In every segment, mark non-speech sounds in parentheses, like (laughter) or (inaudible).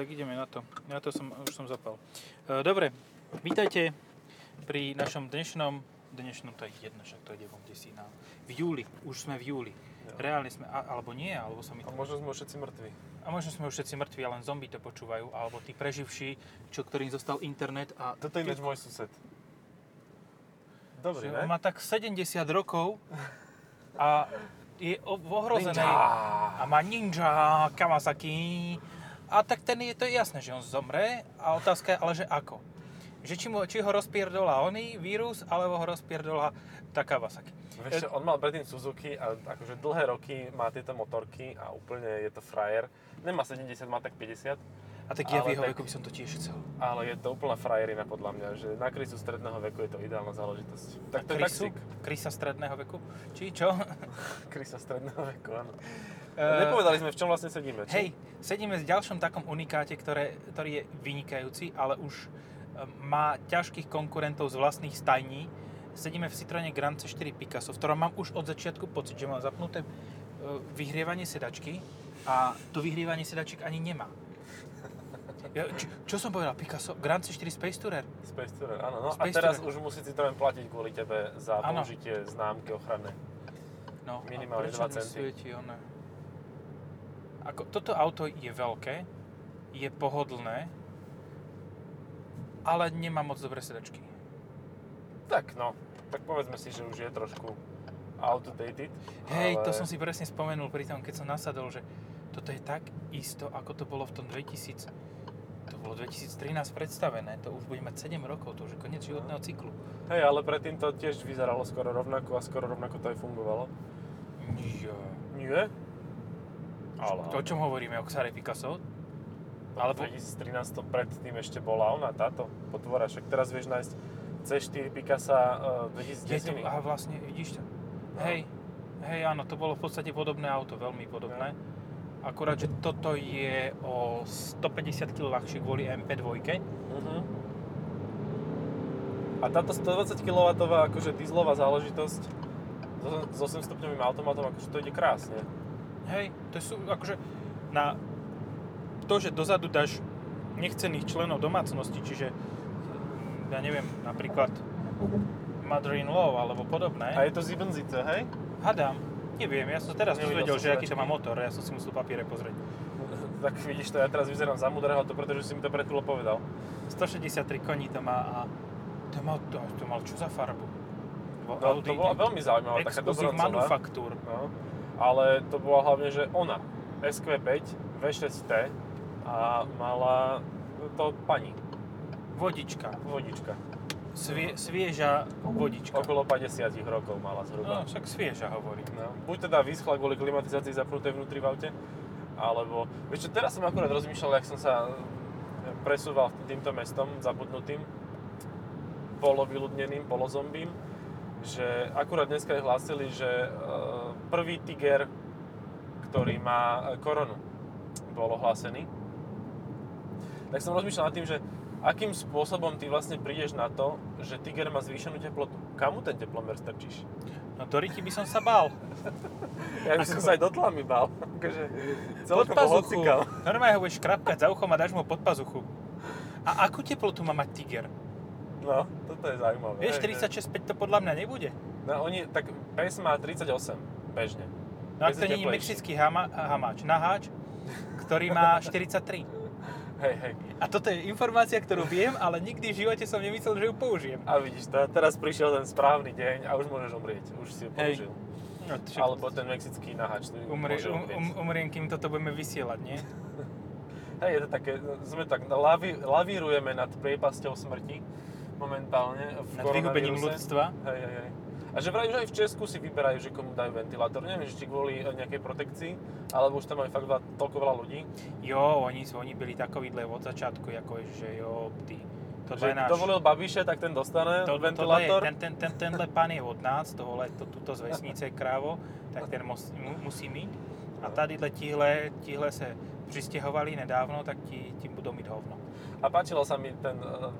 Tak ideme na to. Na to som, už som zapal. E, Dobre, vítajte pri našom dnešnom, dnešnom to je jedno, však to ide von si na, v júli, už sme v júli. Reálne sme, a- alebo nie, alebo sa mi A možno sme všetci mŕtvi. A možno sme už všetci mŕtvi a len zombie to počúvajú, alebo tí preživší, čo, ktorým zostal internet a... Toto je ináč môj sused. Ne? on má tak 70 rokov a je v ohrozenej... Ninja. A má ninja, Kawasaki. A tak ten je, to je jasné, že on zomre. A otázka je, ale že ako? Že či, mu, či ho rozpierdola oný vírus, alebo ho rozpierdola tá Kawasaki. Vieš on mal predtým Suzuki a akože dlhé roky má tieto motorky a úplne je to frajer. Nemá 70, má tak 50, A tak ja v jeho tak- veku by som to tiež chcel. ale je to úplná frajerina podľa mňa, že na krysu stredného veku je to ideálna záležitosť. Tak to Krysu? Krysa stredného veku? Či čo? (laughs) Krysa stredného veku, áno. Eh, Nepovedali sme, v čom vlastne sedíme, či? Hej, sedíme v ďalšom takom unikáte, ktoré, ktorý je vynikajúci, ale už e, má ťažkých konkurentov z vlastných stajní. Sedíme v Citroene Grand C4 Picasso, v ktorom mám už od začiatku pocit, že mám zapnuté e, vyhrievanie sedačky a to vyhrievanie sedačiek ani nemá. (laughs) Ja, čo, čo som povedal? Picasso? Grand C4 Space Tourer? Space Tourer, áno. No Space a teraz Tourer. už musí Citroen platiť kvôli tebe za použitie známky ochranné. No, Minimálne a prečo 2 mi centy. svieti ono? Ako, toto auto je veľké, je pohodlné, ale nemá moc dobré sedačky. Tak no, tak povedzme si, že už je trošku outdated. Hej, ale... to som si presne spomenul pri tom, keď som nasadol, že toto je tak isto, ako to bolo v tom 2000, to bolo 2013 predstavené, to už bude mať 7 rokov, to už je koniec životného cyklu. Hej, ale predtým to tiež vyzeralo skoro rovnako a skoro rovnako to aj fungovalo. Jo. Nie? Ale... To, o čom hovoríme, o Xare Picasso? Alebo... alebo- 2013 to predtým ešte bola ona, táto potvora. Však teraz vieš nájsť C4 Picasa uh, Je to, 2010. aha, vlastne, vidíš to? No. Hej, hej, áno, to bolo v podstate podobné auto, veľmi podobné. Akurát, že toto je o 150 kg ľahšie kvôli MP2. Uh-huh. A táto 120 kW akože dieselová záležitosť s 8 stupňovým automatom, akože to ide krásne. Hej, to sú akože na to, že dozadu dáš nechcených členov domácnosti, čiže ja neviem, napríklad mother-in-law alebo podobné. A je to Siebensitze, hej? Hadám, neviem, ja som teraz som že aký to má motor, ja som si musel papiere pozrieť. (laughs) Tak vidíš to, ja teraz vyzerám za múdreho, to pretože si mi to chvíľou povedal. 163 koní to má a to mal, to, to mal čo za farbu? No, to bola veľmi zaujímavá, taká dobroncová. manufaktúr. No, ale to bola hlavne, že ona, SQ5, V6T a mala to pani, Vodička. vodička. Svie, svieža vodička. Okolo 50 rokov mala No, zhruba. však svieža hovorím. No. Buď teda vyschla kvôli klimatizácii zapnutej vnútri v aute, alebo... Vieš čo, teraz som akurát rozmýšľal, jak som sa presúval týmto mestom zabudnutým, polovyľudneným, polozombím, že akurát dneska hlásili, že e, prvý tiger, ktorý má e, koronu, bol ohlásený. Tak som rozmýšľal nad tým, že akým spôsobom ty vlastne prídeš na to, že tiger má zvýšenú teplotu. Kamu ten teplomer strčíš? No do ryti by som sa bál. (laughs) Ja by som Ako- sa aj do tlamy bal. (laughs) Akože Pod pazuchu. Normálne ho budeš škrapkať za uchom a dáš mu pod pazuchu. A akú teplotu má mať tiger? No, toto je zaujímavé. Vieš, Hej, hej. 46,5 to podľa mňa nebude. No, oni, tak PES má 38, bežne. No ak to nie je mexický hama, hamáč, naháč, ktorý má (laughs) 43. Hej, hej. A toto je informácia, ktorú viem, ale nikdy v živote som nemyslel, že ju použijem. A vidíš, to, teraz prišiel ten správny deň a už môžeš umrieť. Už si Hej. použil. No, to však Alebo ten mexický nahač. tu umrie, um, um, umriem, kým toto budeme vysielať, nie? (laughs) Hej, je to také, sme tak, laví, lavírujeme nad priepasťou smrti momentálne v Nad vyhubením ľudstva. Hej, hej, hej. A že vraj už aj v Česku si vyberajú, že komu dajú ventilátor. Neviem, že či kvôli e, nejakej protekcii, alebo už tam majú fakt veľa, toľko veľa ľudí. Jo, oni, oni byli takovýhle od začiatku, ako že jo, ty, je Že náš... dovolil Babiše, tak ten dostane to, ventilátor. Tohle je, ten, ten, ten, tenhle pán je od nás, tohle, to, tuto z vesnice krávo, tak ten mu, musí mít. A tadyhle tihle, tihle se přistěhovali nedávno, tak ti, ti budou mít hovno. A páčilo sa mi ten uh,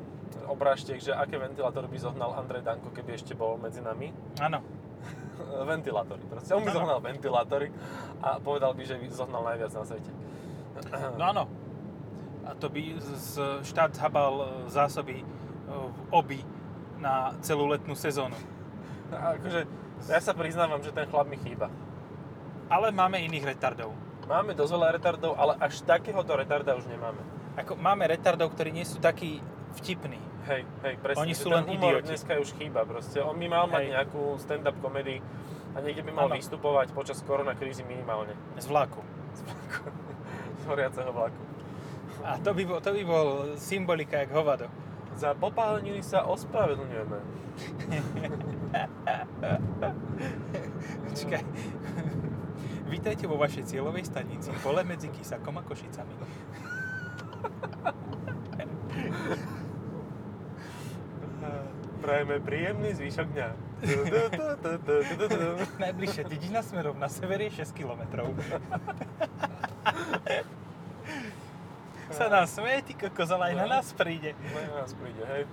obrážtek, že aké ventilátory by zohnal Andrej Danko, keby ešte bol medzi nami. Áno, (laughs) ventilátory. Proste on by Áno. zohnal ventilátory a povedal by, že by zohnal najviac na svete. (clears throat) no áno. A to by z- z- štát zhabal e, zásoby e, v obi na celú letnú sezónu. A akože, ja sa priznávam, že ten chlap mi chýba. Ale máme iných retardov. Máme dosť veľa retardov, ale až takéhoto retarda už nemáme. Ako, máme retardov, ktorí nie sú takí vtipní. Hej, hej, presne. Oni sú len humor idioti. dneska už chýba proste. On by mal mať Hej. nejakú stand-up komedy a niekde by mal Áno. vystupovať počas koronakrízy minimálne. Z vlaku. Z vlaku. (laughs) Z horiaceho vlaku. A to by, bol, to by bol symbolika jak hovado. Za popáleniny sa ospravedlňujeme. Počkaj. Vítajte vo vašej cieľovej stanici, pole medzi Kisakom a Košicami. Prajeme príjemný zvyšok dňa. Najbližšia dedina smerom na sever je 6 km. Sa nám smeje, ty kokos, ale aj na nás príde. No na nás príde, hej.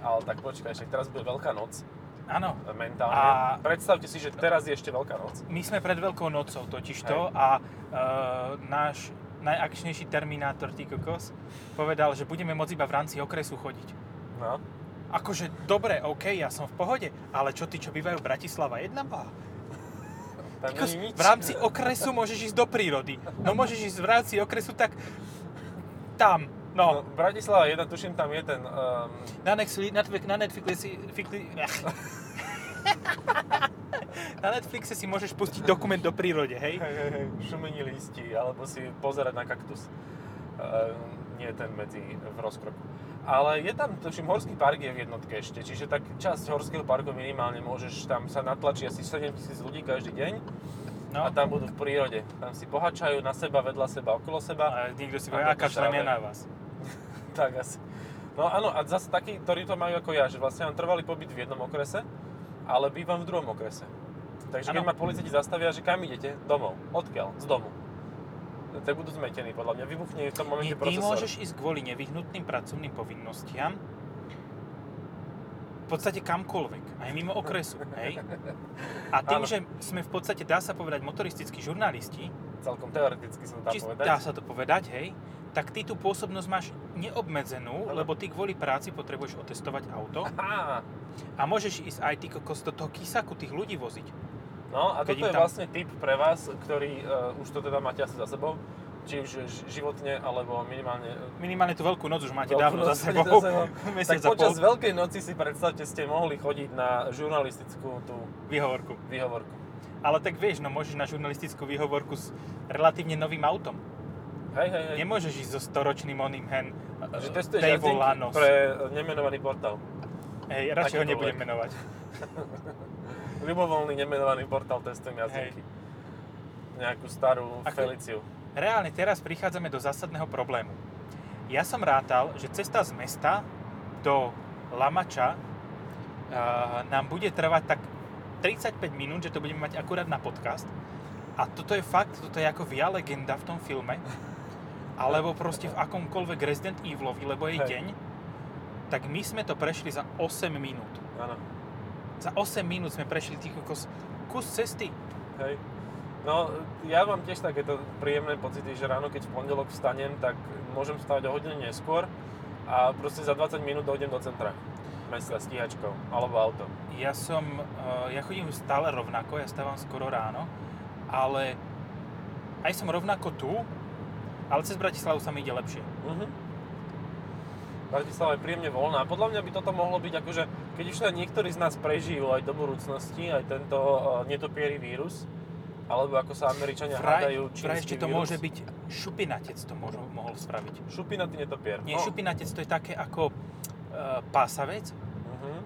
Ale tak počkaj, však teraz bude Veľká noc, Áno, mentálne. A- Predstavte si, že teraz je ešte Veľká noc. my sme pred Veľkou nocou totižto a e, náš najakčnejší terminátor, ty kokos, povedal, že budeme môcť iba v rámci okresu chodiť. No. Akože, dobre, OK, ja som v pohode, ale čo tí, čo bývajú Bratislava 1 má? Tam Kokos, nie je nič. v rámci okresu môžeš ísť do prírody. No môžeš ísť v rámci okresu tak tam. No, No, Bratislava 1, tuším, tam je ten... Um, na Netflix, na na Netflixe si, fikli, (laughs) na Netflixe si môžeš pustiť dokument do prírode, hej? hej, hej, hej, šumení listí, alebo si pozerať na kaktus. Uh, nie ten medzi v rozkroku. Ale je tam, tuším, Horský park je v jednotke ešte, čiže tak časť Horského parku minimálne môžeš, tam sa natlačí asi 7000 ľudí každý deň No, a tam budú v prírode. Tam si pohačajú na seba, vedľa seba, okolo seba. a niekto si povie, aká šrabe. na vás. (laughs) Tak asi. No áno, a zase takí, ktorí to majú ako ja, že vlastne mám trvalý pobyt v jednom okrese, ale bývam v druhom okrese. Takže keď Áno. ma policajti zastavia, že kam idete? Domov. Odkiaľ? Z domu. Tak budú zmetení, podľa mňa. Vybuchne v tom momente ty procesor. môžeš ísť kvôli nevyhnutným pracovným povinnostiam v podstate kamkoľvek, aj mimo okresu, hej? A tým, Áno. že sme v podstate, dá sa povedať, motoristickí žurnalisti, Celkom teoreticky sa to dá či, povedať. dá sa to povedať, hej, tak ty tú pôsobnosť máš neobmedzenú, lebo ty kvôli práci potrebuješ otestovať auto Aha. a môžeš ísť aj ty kokos do toho kysaku tých ľudí voziť. No a toto je tam- vlastne tip pre vás, ktorý uh, už to teda máte asi za sebou. Či už životne, alebo minimálne e, Minimálne tú veľkú noc už máte Veľkú dávno noc za sebou. za sebou. (laughs) Tak počas pol. Veľkej noci si predstavte, ste mohli chodiť na žurnalistickú tú Výhovorku. výhovorku. Ale tak vieš, no môžeš na žurnalistickú výhovorku s relatívne novým autom. Hej, hej, hej. Nemôžeš ísť so storočným oným hen Že testuješ Lanos. pre nemenovaný portál. Hej, radšej ho nebudem menovať. (laughs) Ľubovoľný nemenovaný portál testujem jazdenky. Nejakú starú Ako- Feliciu. Reálne teraz prichádzame do zásadného problému. Ja som rátal, že cesta z mesta do Lamača uh, nám bude trvať tak 35 minút, že to budeme mať akurát na podcast. A toto je fakt, toto je ako via legenda v tom filme. Alebo proste v akomkoľvek Resident Evilovi, lebo je Hej. deň. Tak my sme to prešli za 8 minút. Áno. Za 8 minút sme prešli tých kus, kus cesty. Hej. No, ja mám tiež takéto príjemné pocity, že ráno, keď v pondelok vstanem, tak môžem stávať o hodinu neskôr a proste za 20 minút dojdem do centra mesta stíhačkou alebo autom. Ja som, eh, ja chodím stále rovnako, ja stávam skoro ráno, ale aj som rovnako tu, ale cez Bratislavu sa mi ide lepšie. Mhm. Bratislava je príjemne voľná. Podľa mňa by toto mohlo byť akože, keď už teda niektorí z nás prežijú aj do budúcnosti, aj tento uh, netopierý vírus, alebo ako sa Američania hádajú, čínsky to vírus. môže byť šupinatec to môžu, mohol spraviť. Šupinatý netopier. Nie, no. šupinatec to je také ako uh, pásavec, Mhm.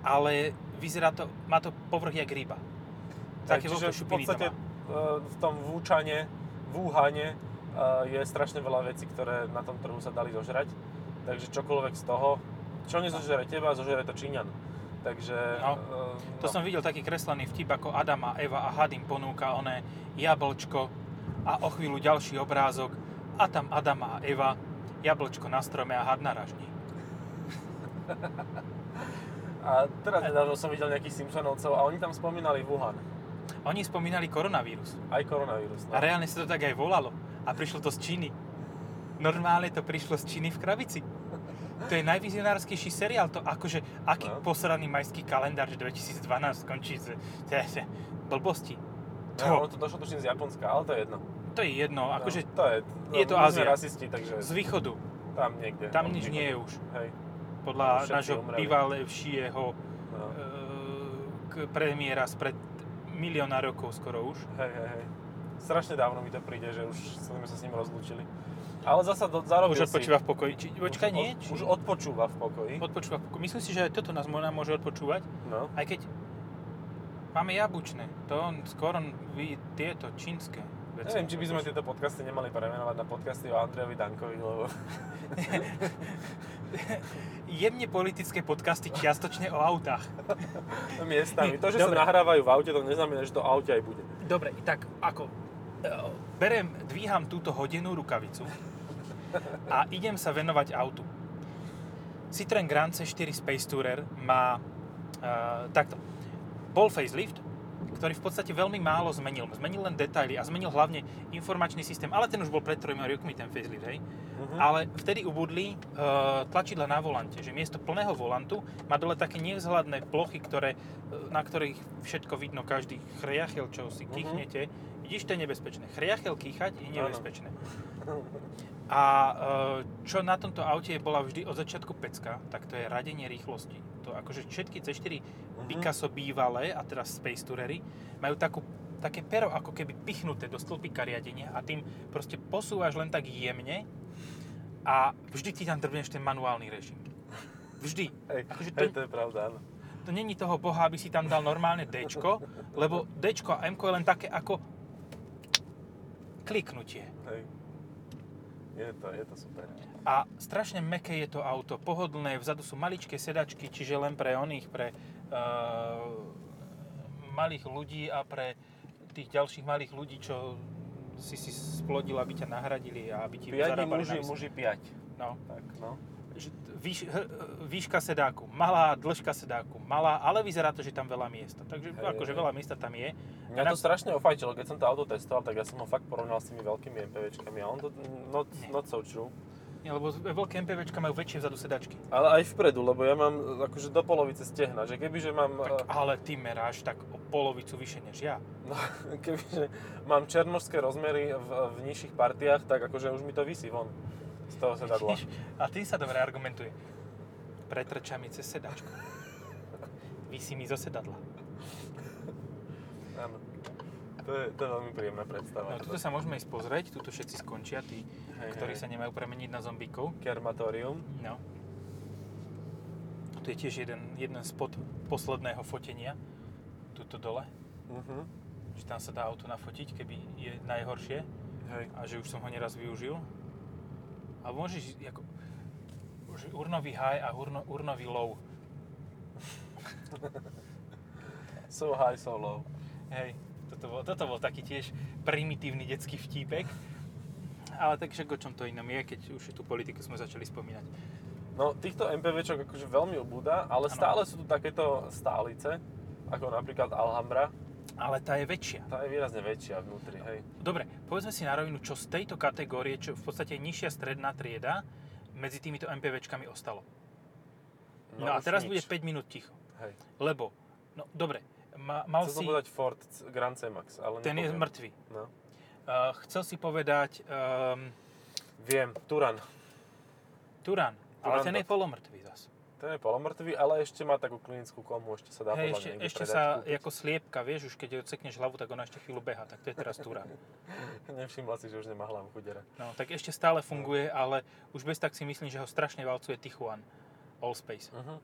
ale vyzerá to, má to povrch jak ryba. Také veľké v podstate uh, v tom vúčane, vúhane uh, je strašne veľa vecí, ktoré na tom trhu sa dali zožrať. Takže čokoľvek z toho, čo nezožere teba, zožere to Číňan. Takže... No, uh, To som videl taký kreslený vtip, ako Adam a Eva a Hadin ponúka oné jablčko a o chvíľu ďalší obrázok a tam Adam a Eva, jablčko na strome a had na ražni. A teraz nedávno som videl nejakých Simpsonovcov a oni tam spomínali Wuhan. Oni spomínali koronavírus. Aj koronavírus. A No. reálne sa to tak aj volalo. A prišlo to z Číny. Normálne to prišlo z Číny v krabici. To je najvizionárskejší seriál. To akože, aký No. posraný majský kalendár, že 2012 skončí z blbosti. To. To, No, ono to došlo tuším z Japonska, ale to je jedno. to je jedno, akože no, to je, je to Ázia. rasisti, takže z východu. tam niekde. Tam od nič nie je už. Hej. Podľa všetci nášho bývalejšieho No. e, premiéra spred milióna rokov skoro už. Hej, hej, hej. Strašne dávno mi to príde, že už sme sa s ním rozlúčili. Ale zasa do, zarobil Už odpočíva si. v pokoji. Či, počkaj, nie? Či, už odpočúva v pokoji. odpočúva v pokoji. Myslím si, že aj toto nás mo- nám môže odpočúvať. No. Aj keď máme jabučné. To on skoro vy tieto čínske veci. Neviem, či by sme tieto podcasty nemali premenovať na podcasty o Andrejovi Dankovi, lebo (laughs) Jemne politické podcasty čiastočne o autách. miestami. To, že Dobre. sa nahrávajú v aute, to neznamená, že to aute aj bude. Dobre, tak ako... e, Berem, dvíham túto hodenú rukavicu a idem sa venovať autu. Citroen Grand C4 Space Tourer má uh, takto. Bol facelift, ktorý v podstate veľmi málo zmenil. Zmenil len detaily a zmenil hlavne informačný systém, ale ten už bol pred trojmi rokmi ten facelift, hej. Mhm. Ale vtedy ubudli uh, tlačidla na volante, že miesto plného volantu má dole také nevzhľadné plochy, ktoré, e, na ktorých všetko vidno, každý chriachel, čo si Mhm. kýchnete. Vidíš, to je nebezpečné. Chriachel kýchať je nebezpečné. (laughs) A e, čo na tomto aute bola vždy od začiatku pecka, tak to je radenie rýchlosti. To akože všetky C4 Mhm. Picasso bývalé, a teraz Space Tourery, majú takú, také pero ako keby pichnuté do stĺpika riadenia a tým proste posúvaš len tak jemne a vždy ti tam drbneš ten manuálny režim. Vždy. Hej, Akože hej, to, to je pravda, áno. to není toho boha, aby si tam dal normálne D, lebo D a M je len také ako kliknutie. Hej. Je to, je to super. A strašne meké je to auto, pohodlné, vzadu sú maličké sedačky, čiže len pre oných, pre uh, malých ľudí a pre tých ďalších malých ľudí, čo si si splodil, aby ťa nahradili a aby ti Piati muži, muži piať. No. Tak, no. Výš, h- výška sedáku, malá dĺžka sedáku, malá, ale vyzerá to, že tam veľa miesta. Takže Hej, akože hej. veľa miesta tam je. Mňa to strašne ofajčilo, keď som to auto testoval, tak ja som ho fakt porovnal s tými veľkými MPVčkami a on to not, not so true. Nie, lebo veľké MPVčka majú väčšie vzadu sedačky. Ale aj vpredu, lebo ja mám akože do polovice stehna, že kebyže mám, Tak, ale ty meráš tak o polovicu vyššie než ja. (laughs) no, kebyže mám černožské rozmery v, v nižších partiách, tak akože už mi to vysí von z toho sedadla. A tým sa dobre argumentuje. Pretrča mi cez sedačku. (laughs) Vysí mi zo sedadla. Áno. To je, to je veľmi príjemná predstava. No, tuto sa môžeme ísť pozrieť, tuto všetci skončia, tí, Hej, ktorí hej. sa nemajú premeniť na zombíkov. Kermatorium. No. Tu je tiež jeden, jeden spot posledného fotenia, tuto dole, Mhm. že tam sa dá auto nafotiť, keby je najhoršie Hej. a že už som ho neraz využil. Alebo môžeš, ako, že urnový high a urno, urnový low. (laughs) So high, so low. Hej, toto bol, toto bol taký tiež primitívny detský vtípek. Ale tak však o čom to inom je, keď už tú politiku sme začali spomínať. No, týchto MPVčok akože veľmi obúda, ale Áno. stále sú tu takéto stálice, ako napríklad Alhambra. Ale tá je väčšia. Tá je výrazne väčšia vnútri, hej. Dobre, povedzme si na rovinu, čo z tejto kategórie, čo v podstate nižšia stredná trieda, medzi týmito MPVčkami ostalo. No, a už teraz nič. bude 5 minút ticho. Hej. Lebo, no dobre, ma, mal Chcel si... povedať Ford Grand C-Max, ale Ten je nepoviem. mŕtvý. No. Uh, chcel si povedať um, Viem, Turan. Turan, ale ten je Turandot. polomrtvý zas. Ten je polomrtvý, ale ešte má takú klinickú komu, ešte sa dá podľa ešte, ešte predať, sa kúpiť. ako sliepka, vieš, už keď odsekneš hlavu, tak ona ešte chvíľu beha, tak to je teraz Turan. (laughs) Nevšimla si, že už nemá hlavu chudera. No, tak ešte stále funguje, ale už bez tak si myslím, že ho strašne valcuje Tichuan Allspace. Uh-huh.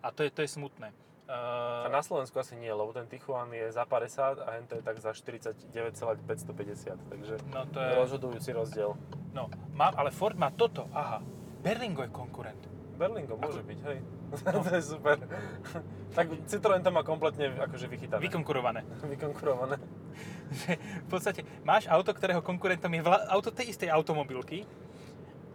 A to je, to je smutné. A Uh, na Slovensku asi nie, lebo ten Tichuan je za 50 a hento je tak za 49,550, takže no to je rozhodujúci rozdiel. No, má, ale Ford má toto, aha. Berlingo je konkurent. Berlingo môže byť, hej. No. (laughs) to je super. tak Citroen to má kompletne akože vychytané. Vykonkurované. Vykonkurované. V podstate máš auto, ktorého konkurentom je vla, auto tej istej automobilky,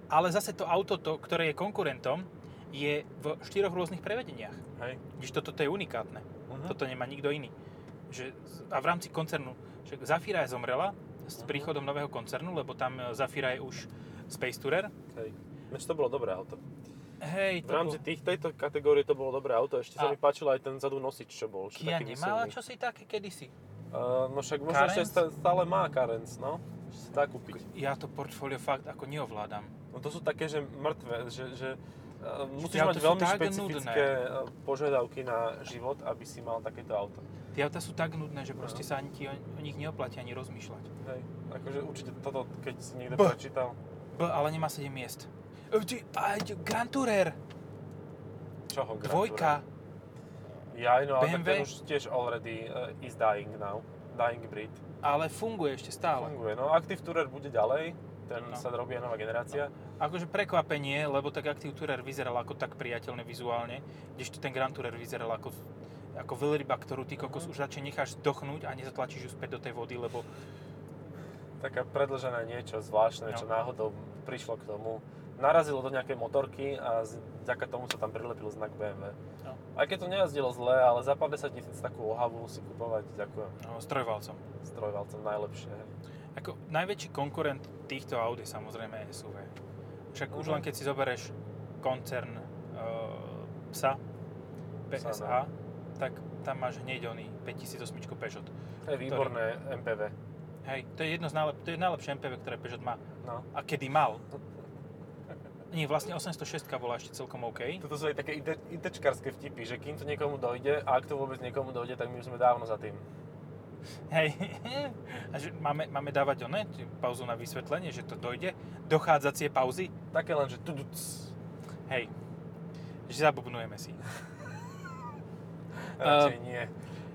ale zase to auto, to, ktoré je konkurentom, je v štyroch rôznych prevedeniach. Hej. Když toto to je unikátne. Uh-huh. Toto nemá nikto iný. Že, a v rámci koncernu, že Zafira je zomrela s Mhm. príchodom nového koncernu, lebo tam e, Zafira je už Space Tourer. Hej. To bolo dobré auto. Hej, V rámci tých, tejto kategórie to bolo dobré auto, ešte sa A- mi páčil aj ten zadu nosič, čo bol. Čo Kia nemala čo si také kedysi. Uh, no však možno ešte stále má Carens, no. Ešte sa dá kúpiť. Ja to portfólio fakt ako neovládam. No to sú také, že mŕtve, že, že musíš mať veľmi špecifické uh, požiadavky na život, aby si mal takéto auto. Tie auta sú tak nudné, že proste No. sa ani ti o, o nich neoplatí ani rozmýšľať. Hej. Akože určite toto, keď si niekto B. prečítal. B, ale nemá 7 miest. Grand Tourer, Čoho? Grand dvojka. Ja, no, ale ten už tiež already uh, is dying now. Dying breed. ale funguje ešte stále. Funguje. No, Active Tourer bude ďalej. Ten No. sa robí nová generácia. Akože prekvapenie, lebo tak Active Tourer vyzeral ako tak priateľne vizuálne, kdežto ten Grand Tourer vyzeral ako, ako veľryba, ktorú ty kokos Mhm. už radšej necháš zdochnúť a nezatlačíš ju späť do tej vody, lebo Taká predlžené niečo zvláštne, No. čo náhodou prišlo k tomu. Narazilo do nejakej motorky a vďaka tomu sa tam prilepil znak BMW. No. Aj keď to nejazdilo zle, ale za 50 tisíc takú ohavu si kupovať, ďakujem. no, strojvalcom. Strojvalcom najlepšie. hej. Ako najväčší konkurent týchto aut je samozrejme SUV. Však už Mhm. len keď si zoberieš koncern uh, PSA, PSA, PSA, tak tam máš hneď oný 5008 Peugeot. To je výborné MPV. Hej, to je jedno z najlep- to je najlepšie MPV, ktoré Peugeot má. No. A kedy mal. (laughs) Nie, vlastne 806 bola ešte celkom OK. Toto sú aj také ide- itečkarské vtipy, že kým to niekomu dojde, a ak to vôbec niekomu dojde, tak my už sme dávno za tým. Hej, a že máme, máme dávať oné, pauzu na vysvetlenie, že to dojde, dochádzacie pauzy. Také len, že tuduc. Hej, že zabubnujeme si. Radšej nie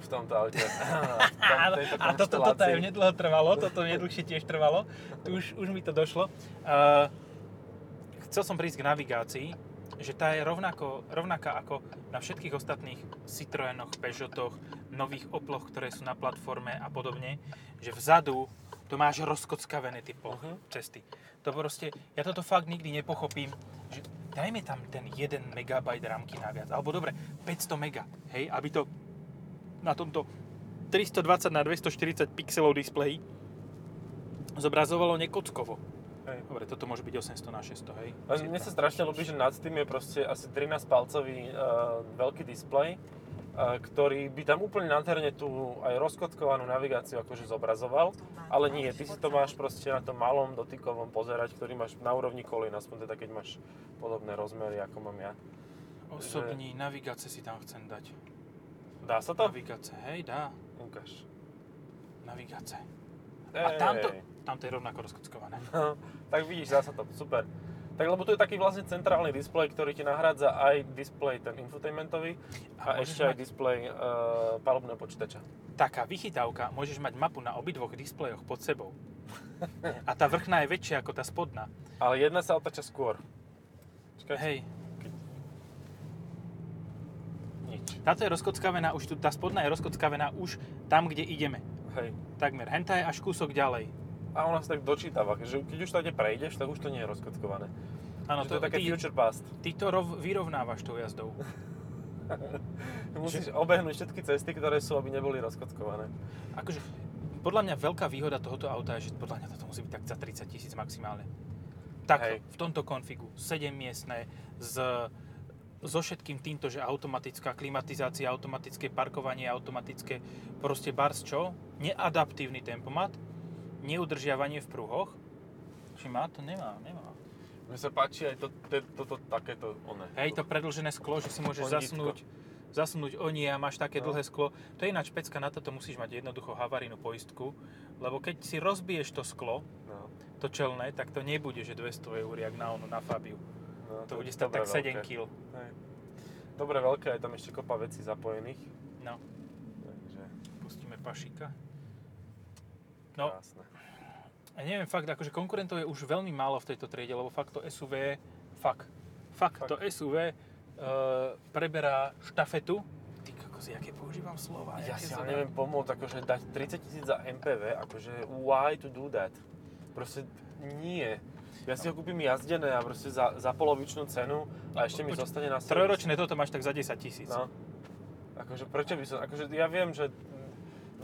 v tomto aute. (laughs) (laughs) v tom, Áno, tejto a toto, toto aj nedlho trvalo, toto nedlhšie tiež trvalo. Tu už, už mi to došlo. Uh, chcel som prísť k navigácii, že tá je rovnako, rovnaká ako na všetkých ostatných Citroenoch, Peugeotoch, nových Oploch, ktoré sú na platforme a podobne, že vzadu to máš rozkockavené typo Mhm. cesty. To proste, ja toto fakt nikdy nepochopím, že dajme tam ten 1 MB rámky naviac, alebo dobre, 500 mega, hej, aby to na tomto 320 na 240 pixelov displeji zobrazovalo nekockovo. Hej. Dobre, toto môže byť 800 na 600, hej. Len mne sa strašne ľúbi, že nad tým je proste asi 13-palcový uh, veľký displej, uh, ktorý by tam úplne nádherne tú aj rozkotkovanú navigáciu akože zobrazoval, ale nie, ty si to máš proste na tom malom dotykovom pozerať, ktorý máš na úrovni kolín, aspoň teda keď máš podobné rozmery, ako mám ja. Osobní navigácie si tam chcem dať. Dá sa to? Navigácie, hej, dá. Ukáž. Navigácie. A tamto, tamto je rovnako rozkockované. No, tak vidíš, sa to, super. Tak lebo tu je taký vlastne centrálny displej, ktorý ti nahrádza aj displej ten infotainmentový a, môžeš ešte aj mať displej uh, palubného počítača. taká vychytávka, môžeš mať mapu na obidvoch displejoch pod sebou. A tá vrchná je väčšia ako tá spodná. Ale jedna sa otača skôr. Čakaj, Hej, nič. táto je rozkockavená už tu, tá spodná je rozkockavená už tam, kde ideme. Hej. Takmer. Henta je až kúsok ďalej. A ona sa tak dočítava, že keď už tady prejdeš, tak už to nie je rozkockované. Áno, Že to, je také ty, future past. ty to rov, vyrovnávaš tou jazdou. (laughs) Musíš obehnúť všetky cesty, ktoré sú, aby neboli rozkockované. Akože, podľa mňa veľká výhoda tohoto auta je, že podľa mňa toto musí byť tak za 30 tisíc maximálne. Takto, Hej. v tomto konfigu, 7 miestne, s, so všetkým týmto, že automatická klimatizácia, automatické parkovanie, automatické proste bars čo? Neadaptívny tempomat, neudržiavanie v pruhoch. Či má? To nemá, nemá. Mne sa páči aj to, to, toto, takéto, one. Hej, to predlžené sklo, že si môžeš Ondítko. zasunúť, zasunúť onie a máš také No. dlhé sklo. To je ináč pecka, na toto musíš mať jednoducho havarijnú poistku, lebo keď si rozbiješ to sklo, No, to čelné, tak to nebude, že 200 eur, jak na onu, na Fabiu. no, To bude je stať tak 7 veľké. kg. Hej. Dobre veľké, je tam ešte kopa vecí zapojených. No, Takže pustíme pašika. No, krásne. ja neviem, fakt, akože konkurentov je už veľmi málo v tejto triede, lebo fakt to SUV fakt, fakt, Fakt. to SUV uh, preberá štafetu. Ty kokos, jaké používam slova. Ja si ale neviem pomôcť, akože dať 30 tisíc za MPV, akože why to do that? Proste nie. Ja si ho kúpim jazdené a proste za, za polovičnú cenu a ešte mi poč- zostane na. Trojročné toto máš tak za 10 tisíc. No. Akože prečo by som, akože ja viem, že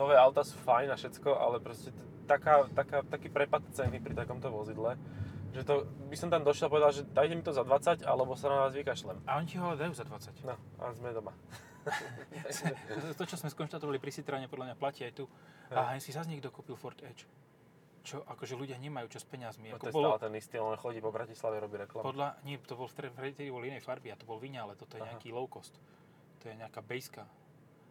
nové auta sú fajn a všetko, ale proste taká, taká, taký prepad ceny pri takomto vozidle Že to, by som tam došiel a povedal, že dajte mi to za 20, alebo sa na vás vykašlem. A oni ti ho dajú za 20. No, a sme doma. (laughs) to, čo sme skonštatovali pri Citroene, podľa mňa platí aj tu. A si zase niekto kúpil Ford Edge. Čo, akože ľudia nemajú čo s peniazmi. No, Ako to je bolo, stále ten istý, on chodí po Bratislave, robí reklamu. podľa, nie, to bol, v vtedy bol inej farby a to bol Vinia, ale toto je Aha. nejaký low cost. To je nejaká bejska.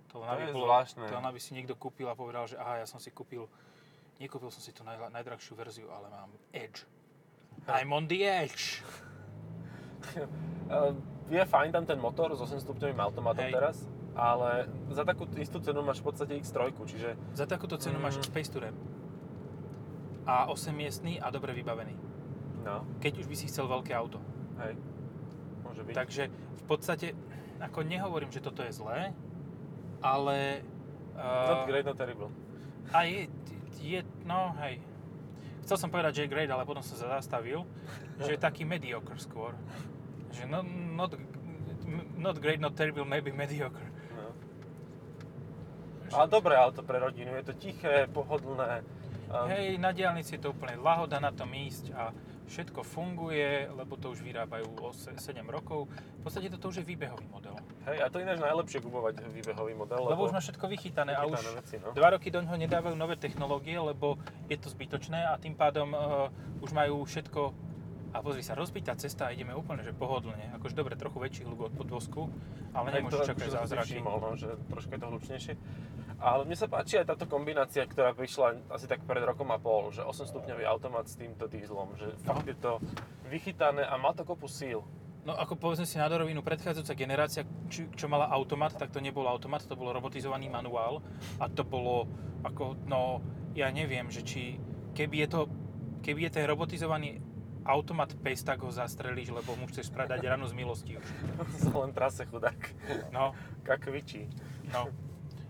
To, len To je bolo, zvláštne. To len aby si niekto kúpil a povedal, že aha, ja som si kúpil, nekúpil som si tú najla- najdrahšiu verziu, ale mám Edge. I'm on the edge. (laughs) Eh, je fajn tam ten motor s 8 stupňovým automatom Hej. teraz, ale za takú istú cenu máš v podstate X3, čiže Za takúto cenu Mm. máš Space Tourer. A 8 miestný a dobre vybavený. no, Keď už by si chcel veľké auto. hej, môže byť. Takže v podstate, ako nehovorím, že toto je zlé, ale... Not Uh, great, not terrible. a je, je, no hej. Chcel som povedať, že je great, ale potom som sa zastavil, že je taký mediocre skôr. Že no, not, not great, not terrible, maybe mediocre. No. Ale dobré auto pre rodinu, je to tiché, pohodlné. Um, Hej, na diálnici je to úplne lahoda na tom ísť a všetko funguje, lebo to už vyrábajú o 7 rokov. V podstate toto už je výbehový model. Hej, a to ináč najlepšie kupovať výbehový model, Lebo už má všetko vychytané a už vychytané veci, no. dva roky do ňoho nedávajú nové technológie, lebo je to zbytočné a tým pádom uh, už majú všetko a pozri sa, rozbitá cesta a ideme úplne, že pohodlne. Akože dobre, trochu väčší hluk od podvozku, ale nemôžeš čakať zázraky. všimol, no, že trošku je to hlučnejšie. Ale mne sa páči aj táto kombinácia, ktorá prišla asi tak pred rokom a pol, že 8-stupňový automat s týmto dieselom, že fakt je to vychytané a má to kopu síl. No ako povedzme si na dorovinu, predchádzajúca generácia, či, čo mala automat, tak to nebol automat, to bol robotizovaný manuál a to bolo ako, no ja neviem, že či keby je to, keby je ten robotizovaný automat pes, tak ho zastrelíš, lebo mu chceš spradať ranu z milosti už. (laughs) Sa len trase chudák. No, Kakvičí. no.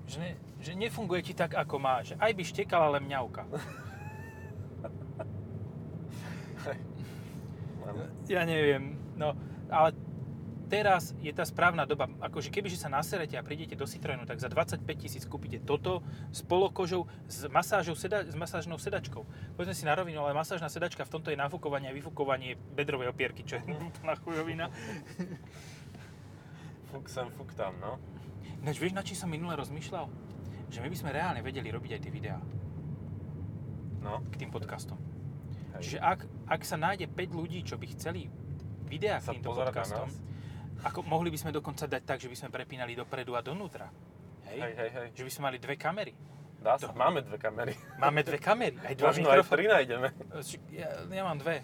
Že, ne, že nefunguje ti tak, ako má. Že aj by štekal, ale mňauka. (laughs) Ja neviem, no, ale teraz je tá správna doba. Akože kebyže sa naserete a prídete do Citroenu, tak za 25 tisíc kúpite toto s polokožou, s, masážou seda, s masážnou sedačkou. Povedzme si na rovinu, ale masážna sedačka v tomto je nafúkovanie a vyfúkovanie bedrovej opierky, čo je (laughs) úplná chujovina. Fuk sem, fuk tam, no. Ináč vieš, na čím som minule rozmýšľal? Že my by sme reálne vedeli robiť aj tie videá No, k tým podcastom. hej. Čiže ak, ak sa nájde 5 ľudí, čo by chceli videá k týmto podcastom, ako mohli by sme dokonca dať tak, že by sme prepínali dopredu a donútra. Hej? Hej, hej, hej. Že by sme mali dve kamery. Dá sa, To- máme dve kamery. Máme dve kamery, aj dva Možno aj mikrofóny. tri nájdeme. Ja, ja mám dve.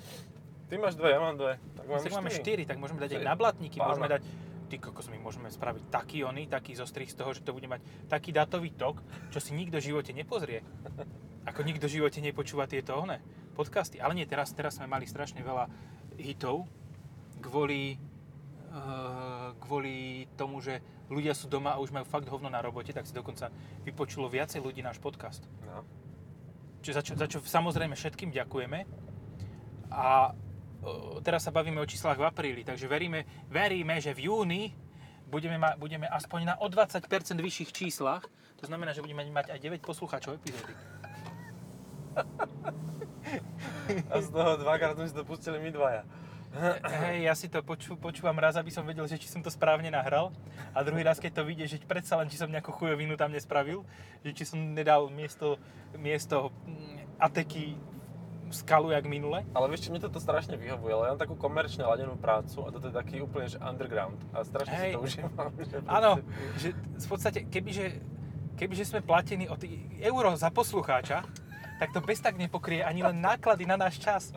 Ty máš dve, ja mám dve. Tak Máme tak máme štyri, tak môžeme dať aj na blatníky, pána. môžeme dať Ty kokos, my môžeme spraviť taký ony, taký zostrih z toho, že to bude mať taký datový tok, čo si nikto v živote nepozrie. Ako nikto v živote nepočúva tieto one, podcasty. Ale nie, teraz, teraz sme mali strašne veľa hitov kvôli, uh, kvôli tomu, že ľudia sú doma a už majú fakt hovno na robote, tak si dokonca vypočulo viacej ľudí náš podcast. No. Čiže za čo, za čo samozrejme všetkým ďakujeme. A o, teraz sa bavíme o číslach v apríli, takže veríme, veríme, že v júni budeme, ma, budeme aspoň na o 20% vyšších číslach. To znamená, že budeme mať aj 9 poslucháčov epizódy. A z toho dvakrát sme si to pustili my dvaja. Hej, ja si to poču, počúvam raz, aby som vedel, že či som to správne nahral. A druhý raz, keď to vyjde, že predsa len, či som nejakú chujovinu tam nespravil. Že či som nedal miesto, miesto mm, ateky skalu, jak minule. Ale vieš, mne toto strašne vyhovuje, ale ja mám takú komerčne ladenú prácu a toto je taký úplne, že underground. A strašne Hej. si to užívam. (laughs) Áno, že v podstate, kebyže, kebyže sme platení o tý euro za poslucháča, tak to bez tak nepokrie ani len náklady na náš čas.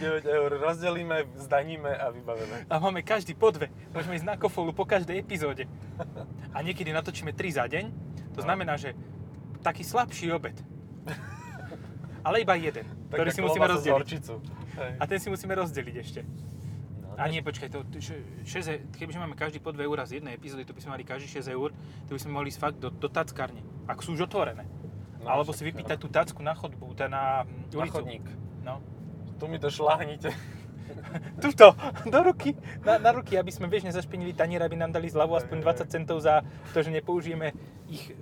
9 eur rozdelíme, zdaníme a vybavíme. A máme každý po dve. Môžeme ísť na kofolu po každej epizóde. A niekedy natočíme 3 za deň. To No. znamená, že taký slabší obed. Ale iba jeden, ktorý Taká si musíme rozdeliť. A ten si musíme rozdeliť ešte. No, A nie, počkaj, to, to, že- šesť e- kebyže máme každý po 2 eurá z jednej epizódy, to by sme mali každý 6 eur, to by sme mohli ísť fakt do, do tackárne, ak sú už otvorené. No, Alebo si vypýtať tú tacku na chodbu, tá na mm, Na ulicu. chodník. No. Tu mi to šláhnite. (laughs) Tuto, do ruky, na, na ruky, aby sme vieš nezašpinili tanier, aby nám dali zľavu aspoň Hej, hej, 20 centov za to, že nepoužijeme ich e,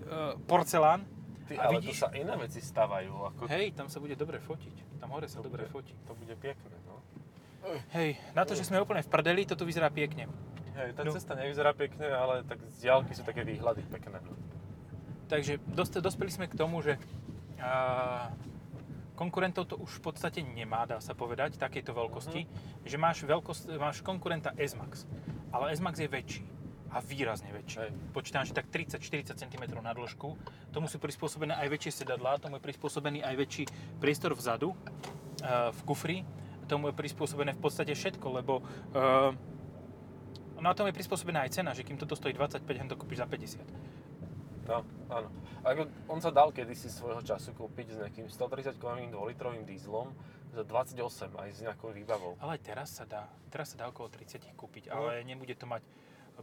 porcelán. Ty, A ale vidíš- tu sa iné veci stavajú. Ako... Hej, tam sa bude dobre fotiť. Tam hore sa To dobre bude- fotí. To bude pekné, no. Hej, na to, že sme úplne v prdeli, to tu vyzerá pekne. Hej, tá No. cesta nevyzerá pekne, ale tak z diálky sú také výhľady pekné. Takže dospeli sme k tomu, že a, konkurentov to už v podstate nemá, dá sa povedať, takéto veľkosti. Že máš, veľkosť, máš konkurenta S-Max, ale S-Max je väčší a výrazne väčší. Hej. Počítam, že tak 30-40 cm na dĺžku. Tomu sú prispôsobené aj väčšie sedadlá, tomu je prispôsobený aj väčší priestor vzadu, a, v kufri. Tomu je prispôsobené v podstate všetko, lebo a, no a tomu je prispôsobená aj cena, že kým toto stojí 25, hen to kúpiš za 50. No, áno. Ako on sa dal kedysi svojho času kúpiť s nejakým 130 kg 2-litrovým dízlom za 28 aj s nejakou výbavou. Ale teraz sa dá, teraz sa dá okolo 30 kúpiť, No. ale nebude to mať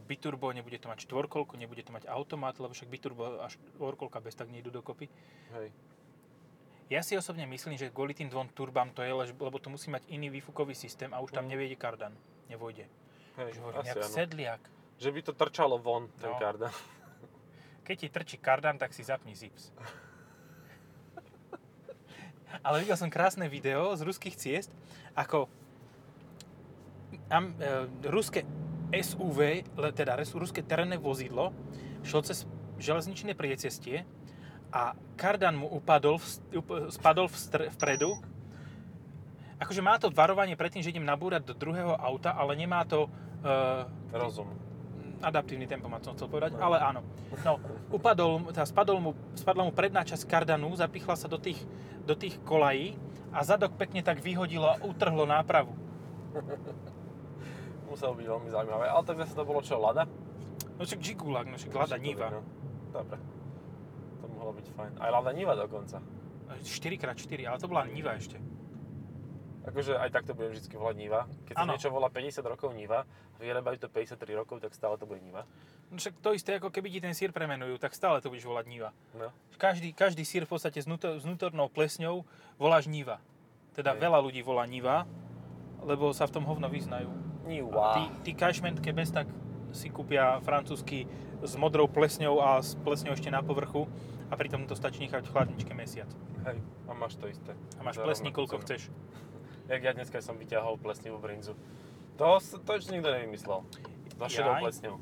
biturbo, nebude to mať štvorkolku, nebude to mať automat, lebo však biturbo a štvorkolka bez tak nejdu dokopy. Hej. Ja si osobne myslím, že kvôli tým dvom turbám to je, lebo to musí mať iný výfukový systém a už tam Mhm. nevejde kardan. Nevojde. Hej, Že hovorím, jak sedliak. Že by to trčalo von, ten No. kardan. Keď ti trčí kardan, tak si zapni zips. Ale videl som krásne video z ruských ciest, ako am, e, ruské SUV, teda ruské terénne vozidlo, šlo cez železničné priecestie a kardan mu upadol, v, spadol v str, vpredu. Akože má to varovanie predtým, že idem nabúrať do druhého auta, ale nemá to e, Rozum. Adaptívny tempomat som chcel povedať, ale áno. No, upadol, teda spadol mu, spadla mu predná časť kardanu, zapichla sa do tých, do tých kolají a zadok pekne tak vyhodilo a utrhlo nápravu. (laughs) Muselo byť veľmi zaujímavé. Ale tak zase to bolo čo, Lada? No však Žigulák, no však Lada Niva. no. Dobre. To mohlo byť fajn. Aj Lada Niva dokonca. 4x4, ale to bola Niva ešte. Akože aj tak to budem vždy volať Niva. Keď sa Áno. niečo volá 50 rokov Niva, vyrábajú to 53 rokov, tak stále to bude Niva. No však to isté, ako keby ti ten sír premenujú, tak stále to budeš volať Niva. No. Každý, každý sír v podstate s, vnútor, s vnútornou plesňou voláš Niva. Teda Hej. veľa ľudí volá Niva, lebo sa v tom hovno vyznajú. Niva. Tí, tí kašmentke bez tak si kúpia francúzsky s modrou plesňou a s plesňou ešte na povrchu a pritom to stačí nechať v chladničke mesiac. Hej, a máš to isté. A máš plesní, koľko chceš. Jak ja dneska som vyťahol plesnivú brinzu. To, to ešte nikto nevymyslel. Za šedou plesňou.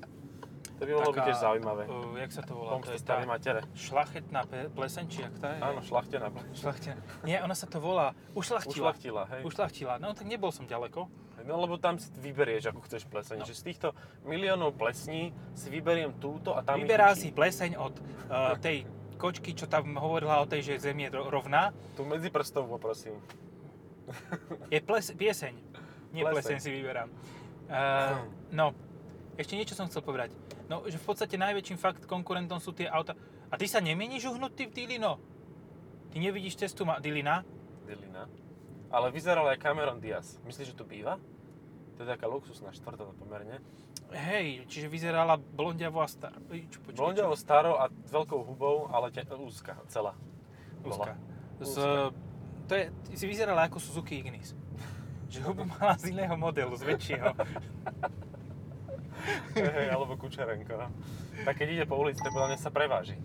To by mohlo byť tiež zaujímavé. Uh, jak sa to volá? To Pomsta starej matere. šlachetná pleseň, či jak tá je? Áno, šlachtená plesň. Šlachtená. Nie, ona sa to volá ušlachtila. Ušlachtila, hej. Ušlachtila. No tak nebol som ďaleko. No lebo tam si vyberieš, ako chceš pleseň. No. Že z týchto miliónov plesní si vyberiem túto a tam Vyberá si pleseň od uh, tej kočky, čo tam hovorila o tej, že Zem je ro- rovná. Tú medzi prstov poprosím. Je ples, pieseň. Nie Pleseň. pleseň si vyberám. Uh, (clears throat) no, ešte niečo som chcel povedať. No, že v podstate najväčším fakt konkurentom sú tie auta. A ty sa nemieníš uhnúť, ty Dilino? Ty nevidíš cestu ma- Dilina? Dilina. Ale vyzeral aj Cameron Diaz. Myslíš, že tu býva? To je taká luxusná štvrtá pomerne. Hej, čiže vyzerala blondiavo a star... Čo, počkaj, Blondiavo staro a s veľkou hubou, ale te, úzka celá. Úzka. Úzka. To je, si vyzerala ako Suzuki Ignis. (laughs) Že hubu mala z iného modelu, z väčšieho. (laughs) Hej, alebo Kučerenko. no. Tak keď ide po ulici, tak podľa mňa sa preváži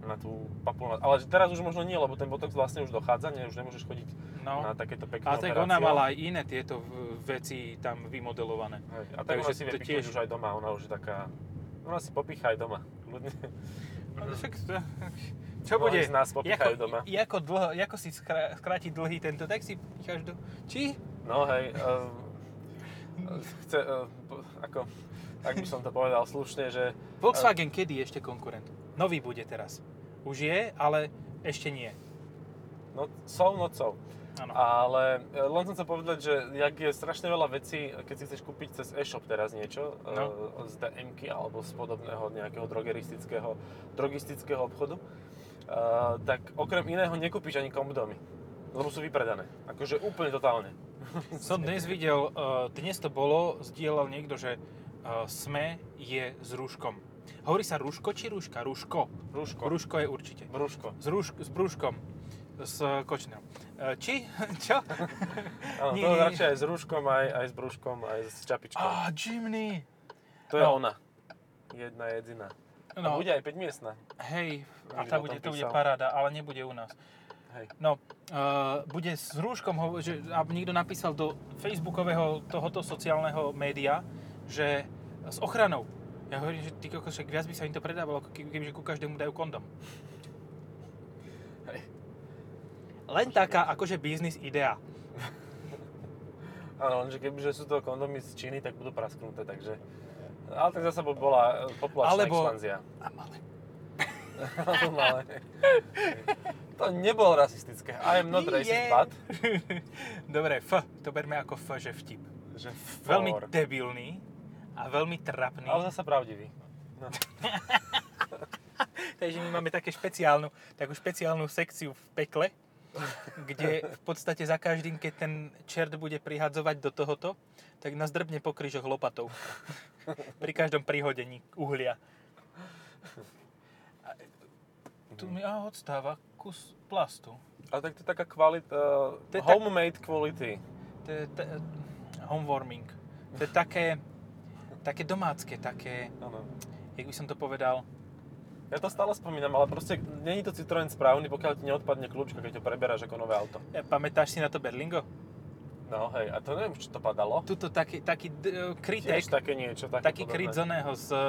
na tú papulu. Ale že teraz už možno nie, lebo ten botox vlastne už dochádza, nie, už nemôžeš chodiť No. na takéto pekné Ale tak operácie. ona mala aj iné tieto veci tam vymodelované. Hej, a Takže takže si vie tiež- už aj doma, ona už je taká... Ona si popícha aj doma. Ľudne. Ale však, to- čo bude? z nás popíchajú Jako- doma. Jako, dlho, ako si skrátiť dlhý tento, tak si picháš do... Či? No hej, uh, chce, uh, ako, ak by som to povedal slušne, že Volkswagen kedy ešte konkurent? Nový bude teraz. Už je, ale ešte nie. no, jsou nocou. Áno. Ale len som chcel povedať, že jak je strašne veľa vecí, keď si chceš kúpiť cez e-shop teraz niečo, No. no. z DM-ky alebo z podobného nejakého drogeristického, drogistického obchodu, uh, tak okrem iného nekúpiš ani komdomy, lebo sú vypredané. Akože úplne totálne. (laughs) Som dnes videl, uh, dnes to bolo, zdieľal niekto, že uh, SME je s rúškom. Hovorí sa rúško či rúška? Rúško. Rúško. Rúško je určite. Brúško. S, rúšk, s brúškom. S kočnou. Uh, či? (laughs) Čo? (laughs) Áno, to radšej aj s rúškom, aj, aj s brúškom, aj s čapičkou. Á, Jimny. to je no. ona. Jedna jediná. A No. bude aj 5 miestna. Hej, a tá bude, to bude paráda, ale nebude u nás. Hej. No, uh, bude s rúškom, hovo- že, a niekto napísal do facebookového tohoto sociálneho média, že s ochranou. Ja hovorím, že ty kokos, viac by sa im to predávalo, kebyže ku každému dajú kondom. Hej. Len taká akože biznis idea. Áno, lenže kebyže sú to kondomy z Číny, tak budú prasknuté, takže... Ale tak zase by bola e, populačná Alebo- expanzia. A malé. (laughs) Ale... to nebolo rasistické. I am not racist, but... Dobre, F, to berme ako F, že vtip. Že Veľmi for. debilný a veľmi trapný. Ale zase pravdivý. No. (laughs) Takže my máme také špeciálnu, takú špeciálnu sekciu v pekle, kde v podstate za každým, keď ten čert bude prihadzovať do tohoto, tak nás drbne po krížoch lopatou. Pri každom prihodení uhlia. A Tu mi a odstáva kus plastu. Ale tak to je taká kvalita... To je tak- homemade quality. To je t- homewarming. To je také, také domácké, také, Áno. jak by som to povedal, Ja to stále spomínam, ale proste není to Citroen správny, pokiaľ ti neodpadne kľúčka, keď to preberáš ako nové auto. Ja, pamätáš si na to Berlingo? No hej, a to neviem, či to padalo. Tuto taký, taký d- krytek, Tiež také niečo, také taký kryt z e,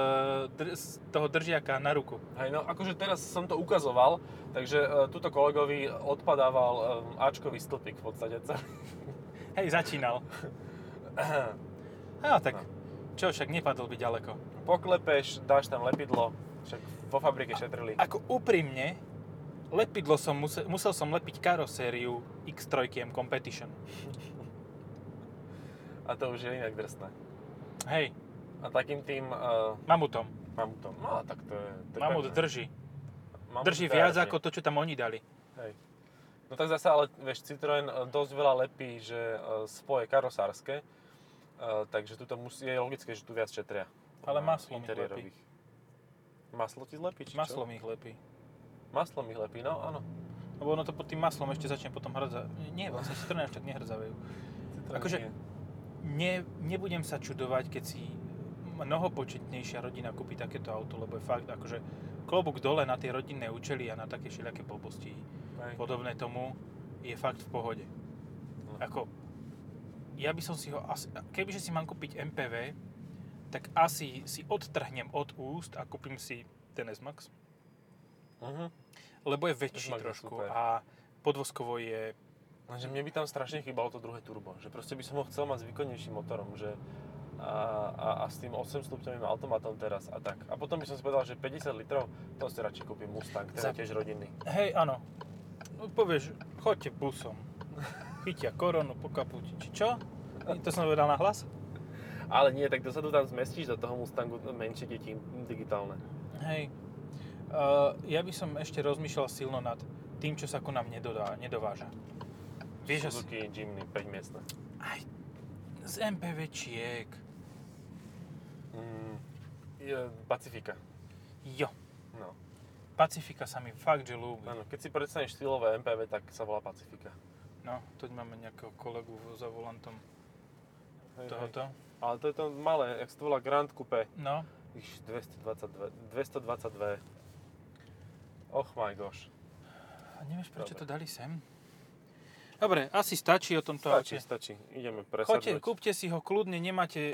dr- z toho držiaka na ruku. Hej, no akože teraz som to ukazoval, takže uh, tuto kolegovi odpadával um, Ačkový stĺpik v podstate. (laughs) Hej, začínal. (clears throat) Á, tak čo, však nepadol by ďaleko. Poklepeš, dáš tam lepidlo, však vo fabrike šetrili. Ako úprimne, lepidlo som, musel, musel som lepiť karosériu X3 M Competition. (laughs) A to už je inak drsné. Hej, A takým tým uh, mamutom. mamutom, no tak to je... To je Mamut pevné. drží. Mamut Drží je viac arti. ako to, čo tam oni dali. Hej. No tak zase, ale vieš, Citroen eh, dosť veľa lepí, že eh, spoje karosárske, eh, takže tu musí, je logické, že tu viac šetria. Ale maslom ich interiérových. Maslo ti zlepí, či? Maslom ich lepí. Maslo mi lepí, no áno. Lebo ono to pod tým maslom ešte začne potom hrdzať. Nie, vlastne Citroen až tak nehrdzavajú. Citroen Akože- nie. Ne, nebudem sa čudovať, keď si mnohopočetnejšia rodina kúpi takéto auto, lebo je fakt akože klobúk dole na tie rodinné účely a na také všelijaké blbosti Hej. podobné tomu je fakt v pohode. No. Ako, ja by som si ho asi, kebyže si mám kúpiť MPV, tak asi si odtrhnem od úst a kúpim si ten S-Max, Mhm. lebo je väčší S-Max je trošku super. a podvozkovo je Lenže mne by tam strašne chýbalo to druhé turbo, že proste by som ho chcel mať s výkonnejším motorom, že a, a, a s tým 8 stupňovým automatom teraz a tak. A potom by som si povedal, že 50 litrov, to si radšej kúpim Mustang, ten Za- je tiež rodinný. Hej, áno. No, povieš, choďte busom. Chytia koronu po kaputi, či čo? To som povedal na hlas? Ale nie, tak dozadu tam zmestíš do toho Mustangu menšie deti digitálne. Hej. Uh, ja by som ešte rozmýšľal silno nad tým, čo sa ku nám nedodá, nedováža. Vieš, asi... Suzuki Jimny 5 miestne. Aj z MPVčiek. Mm, je Pacifika. Jo, No. Pacifika sa mi fakt, že ľúbi. Áno, keď si predstavíš štýlové MPV, tak sa volá Pacifika. No, tu máme nejakého kolegu za volantom Hej, hej. tohoto. Ale to je to malé, jak sa to volá Grand Coupe. No, Iš, 222. 222. Och my gosh. a nevieš, prečo Dobre. to dali sem? Dobre, asi stačí o tomto Stačí, aute. stačí. Ideme Choďte, presadzovať. kúpte si ho kľudne, nemáte,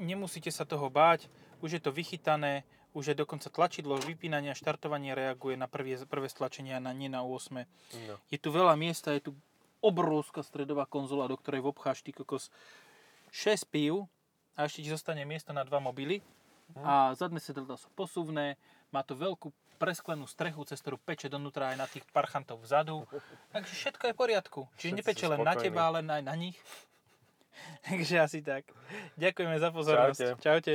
nemusíte sa toho báť, už je to vychytané, už je dokonca tlačidlo vypínania, štartovania reaguje na prvé, prvé stlačenie a na, nie na 8. No. Je tu veľa miesta, je tu obrovská stredová konzola, do ktorej vobcháš ty kokos 6 pív a ešte ti zostane miesto na dva mobily. A zadné sedadlá sú posuvné, má to veľkú presklenú strechu, cez ktorú peče donútra aj na tých parchantov vzadu. Takže všetko je v poriadku. Čiže nepeče len na teba, ale aj na nich. (laughs) Takže asi tak. Ďakujeme za pozornosť. Čaute. Čaute.